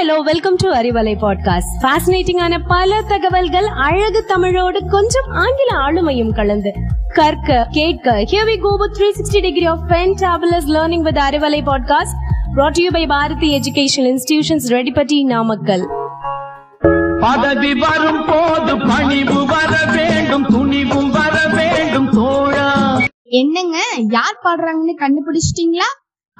Hello welcome to Arivalai podcast. ஃபேசினேட்டிங்கான பல தகவல்கள் அழகு தமிழோடு கொஞ்சம் ஆங்கில ஆளுமையும் கலந்து. கற்க கேட்க here we go with 360 degree of fantabulous learning with Arivalai podcast brought to you by Bharathi educational institutions Reddipatti Namakkal பதவி வரும் போது பணிவு வர வேண்டும் துணிவும் வர வேண்டும் தோழா. என்னங்க யார் பாடுறாங்கன்னு கண்டுபிடிச்சிட்டீங்களா?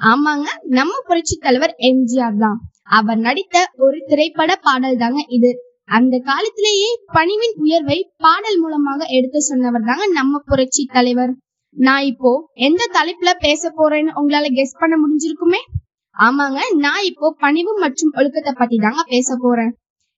ஆமாங்க நம்ம புரட்சி தலைவர் எம்ஜிஆர் தான். அவர் நடித்த ஒரு திரைப்பட பாடல் தாங்க இது. அந்த காலத்திலேயே பணிவின் உயர்வை பாடல் மூலமாக எடுத்து சொன்னவர் தாங்க நம்ம புரட்சி தலைவர். நான் இப்போ எந்த தலைப்புல பேச போறேன்னு உங்களால கெஸ் பண்ண முடிஞ்சிருக்குமே? ஆமாங்க நான் இப்போ பணிவு மற்றும் ஒழுக்கத்தை பத்தி தாங்க பேச போறேன்.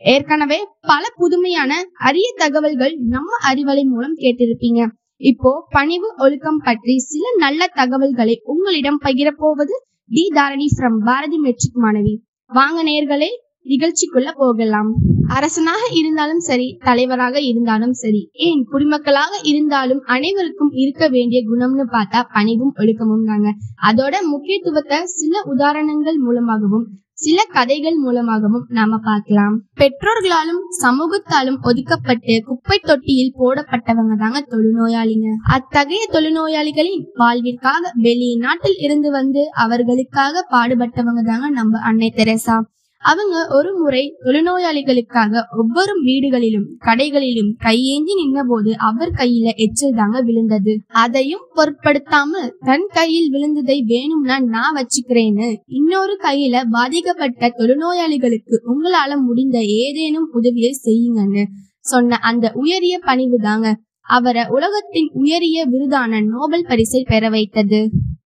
ஏற்கனவே பல புதுமையான அரிய தகவல்கள் நம்ம அறிவலை மூலம் கேட்டிருப்பீங்க. இப்போ பணிவு ஒழுக்கம் பற்றி சில நல்ல தகவல்களை உங்களிடம் பகிரப்போவது D Tharani from Bharathi matric மாணவி. வாங்க நேர்களே நிகழ்ச்சிக்குள்ள போகலாம். அரசனாக இருந்தாலும் சரி தலைவராக இருந்தாலும் சரி ஏன் குடிமக்களாக இருந்தாலும் அனைவருக்கும் இருக்க வேண்டிய குணம்னு பார்த்தா பணிவும் ஒழுக்கமும் தாங்க. அதோட முக்கியத்துவத்தை சில உதாரணங்கள் மூலமாகவும் சில கதைகள் மூலமாகவும் நாம பார்க்கலாம். பெற்றோர்களாலும் சமூகத்தாலும் ஒதுக்கப்பட்டு குப்பை தொட்டியில் போடப்பட்டவங்க தாங்க தொழுநோயாளிங்க. அத்தகைய தொழுநோயாளிகளின் வாழ்விற்காக வெளிநாட்டில் இருந்து வந்து அவர்களுக்காக பாடுபட்டவங்க தாங்க நம்ம அன்னை தெரசா. அவங்க ஒரு முறை தொழுநோயாளிகளுக்காக ஒவ்வொரு வீடுகளிலும் கடைகளிலும் கையேந்தி நின்னபோது அவர் கையில எச்சில் தாங்க விழுந்தது. அதையும் பொருட்படுத்தாமல் தன் கையில் விழுந்ததை வேணும்னா நான் வச்சுக்கிறேன்னு இன்னொரு கையில பாதிக்கப்பட்ட தொழுநோயாளிகளுக்கு உங்களால முடிந்த ஏதேனும் உதவியை செய்யுங்கன்னு சொன்ன அந்த உயரிய பணிவு தாங்க அவரை உலகத்தின் உயரிய விருதான நோபல் பரிசை பெற வைத்தது.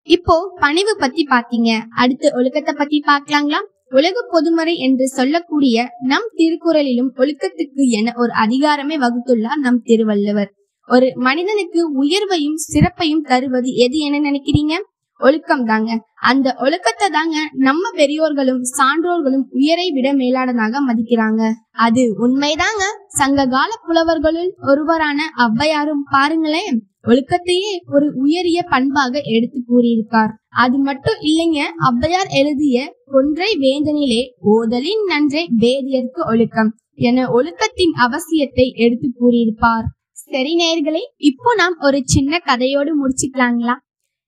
இப்போ பணிவு பத்தி பாத்தீங்க. அடுத்து ஒழுக்கத்தை பத்தி பாக்கலாங்களா? உலக பொதுமறை என்று சொல்லக்கூடிய நம் திருக்குறளிலும் ஒழுக்கத்துக்கு என ஒரு அதிகாரமே வகுத்துள்ளார் நம் திருவள்ளுவர். ஒரு மனிதனுக்கு உயர்வையும் சிறப்பையும் தருவது எது என நினைக்கிறீங்க? ஒழுக்கம் தாங்க அந்த ஒழுக்கத்தை தாங்க நம்ம பெரியோர்களும் சான்றோர்களும் உயரை விட மேலானதாக மதிக்கிறாங்க. அது உண்மைதாங்க. சங்க கால புலவர்களுள் ஒருவரான ஔவையாரும் பாருங்களேன் ஒழுக்கத்தையே ஒரு உயரிய பண்பாக எடுத்து கூறியிருக்கார். அது மட்டும் இல்லைங்க ஔவையார் எழுதிய கொன்றை வேந்தனிலே ஓதலின் நன்றே வேதியர்க்கு ஒழுக்கம் என ஒழுக்கத்தின் அவசியத்தை எடுத்து கூறியிருப்பார். சரி நேயர்களே இப்போ நாம் ஒரு சின்ன கதையோடு முடிச்சுக்கலாங்களா?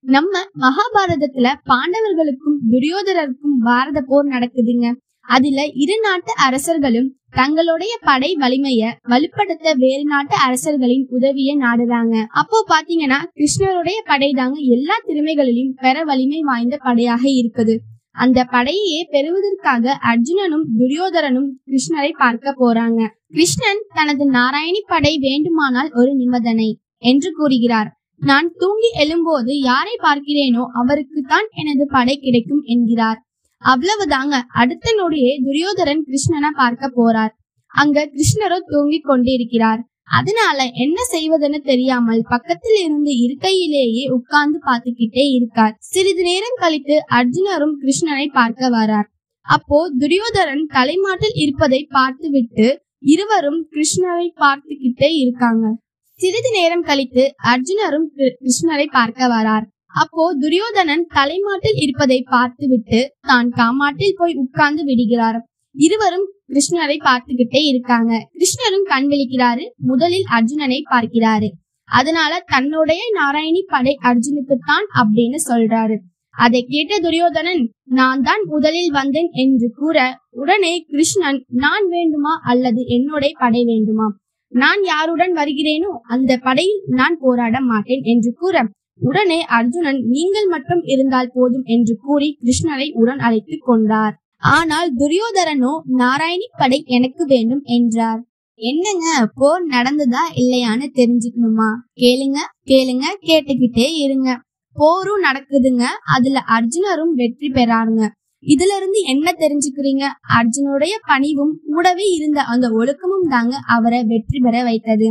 நம்ம மகாபாரதத்துல பாண்டவர்களுக்கும் துரியோதரருக்கும் பாரத போர் நடக்குதுங்க. அதுல இரு நாட்டு அரசர்களும் தங்களுடைய படை வலிமைய வலுப்படுத்த வேறு நாட்டு அரசர்களின் உதவியை நாடுறாங்க. அப்போ பாத்தீங்கன்னா கிருஷ்ணருடைய படை தாங்க எல்லா திறமைகளிலும் பெற வலிமை வாய்ந்த படையாக இருக்குது. அந்த படையையே பெறுவதற்காக அர்ஜுனனும் துரியோதரனும் கிருஷ்ணரை பார்க்க போறாங்க. கிருஷ்ணன் தனது நாராயணி படை வேண்டுமானால் ஒரு நிபந்தனை என்று கூறுகிறார். நான் தூங்கி எழும்போது யாரை பார்க்கிறேனோ அவருக்குத்தான் எனது படை கிடைக்கும் என்கிறார். அவ்வளவுதாங்க. அடுத்த நொடியே துரியோதரன் கிருஷ்ணனை பார்க்க போறார். அங்க கிருஷ்ணரோ தூங்கிக் கொண்டிருக்கிறார். அதனால என்ன செய்வதுன்னு தெரியாமல் பக்கத்தில் இருந்து இருக்கையிலேயே உட்கார்ந்து பார்த்துக்கிட்டே இருக்கார். சிறிது நேரம் கழித்து அர்ஜுனரும் கிருஷ்ணனை பார்க்க வரார். அப்போ துரியோதரன் தலைமாட்டில் இருப்பதை பார்த்துவிட்டு இருவரும் கிருஷ்ணரை பார்த்துக்கிட்டே இருக்காங்க. சிறிது நேரம் கழித்து அர்ஜுனரும் கிரு- கிருஷ்ணரை பார்க்க வரார். அப்போ துரியோதனன் தலைமாட்டில் இருப்பதை பார்த்துவிட்டு தான் காமாட்டில் போய் உட்கார்ந்து விடுகிறார். இருவரும் கிருஷ்ணரை பார்த்துக்கிட்டே இருக்காங்க. கிருஷ்ணரும் கண் விழிக்கிறாரு. முதலில் அர்ஜுனனை பார்க்கிறாரு. அதனால தன்னுடைய நாராயணி படை அர்ஜுனுக்குத்தான் அப்படின்னு சொல்றாரு. அதை கேட்ட துரியோதனன் நான் தான் முதலில் வந்தேன் என்று கூற உடனே கிருஷ்ணன் நான் வேண்டுமா அல்லது என்னுடைய படை வேண்டுமா? நான் யாருடன் வருகிறேனோ அந்த படையில் நான் போராட மாட்டேன் என்று கூற உடனே அர்ஜுனன் நீங்கள் மட்டும் இருந்தால் போதும் என்று கூறி கிருஷ்ணரை உடன் அழைத்துக் கொண்டார். ஆனால் துரியோதரனோ நாராயணி படை எனக்கு வேண்டும் என்றார். என்னங்க போர் நடந்ததா இல்லையான்னு தெரிஞ்சுக்கணுமா? கேளுங்க கேளுங்க கேட்டுக்கிட்டே இருங்க. போரும் நடக்குதுங்க அதுல அர்ஜுனரும் வெற்றி பெறாருங்க. இதுல இருந்து என்ன தெரிஞ்சுக்கிறீங்க? அர்ஜுனுடைய பணிவும் கூடவே இருந்த அந்த ஒழுக்கமும் தாங்க அவரை வெற்றி பெற வைத்தது.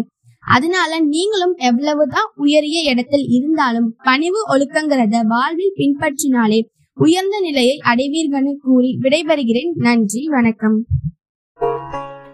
அதனால நீங்களும் எவ்வளவுதான் உயரிய இடத்தில் இருந்தாலும் பணிவு ஒழுக்கங்கிறத வாழ்வில் பின்பற்றினாலே உயர்ந்த நிலையை அடைவீர்கள்னு கூறி விடைபெறுகிறேன். நன்றி வணக்கம்.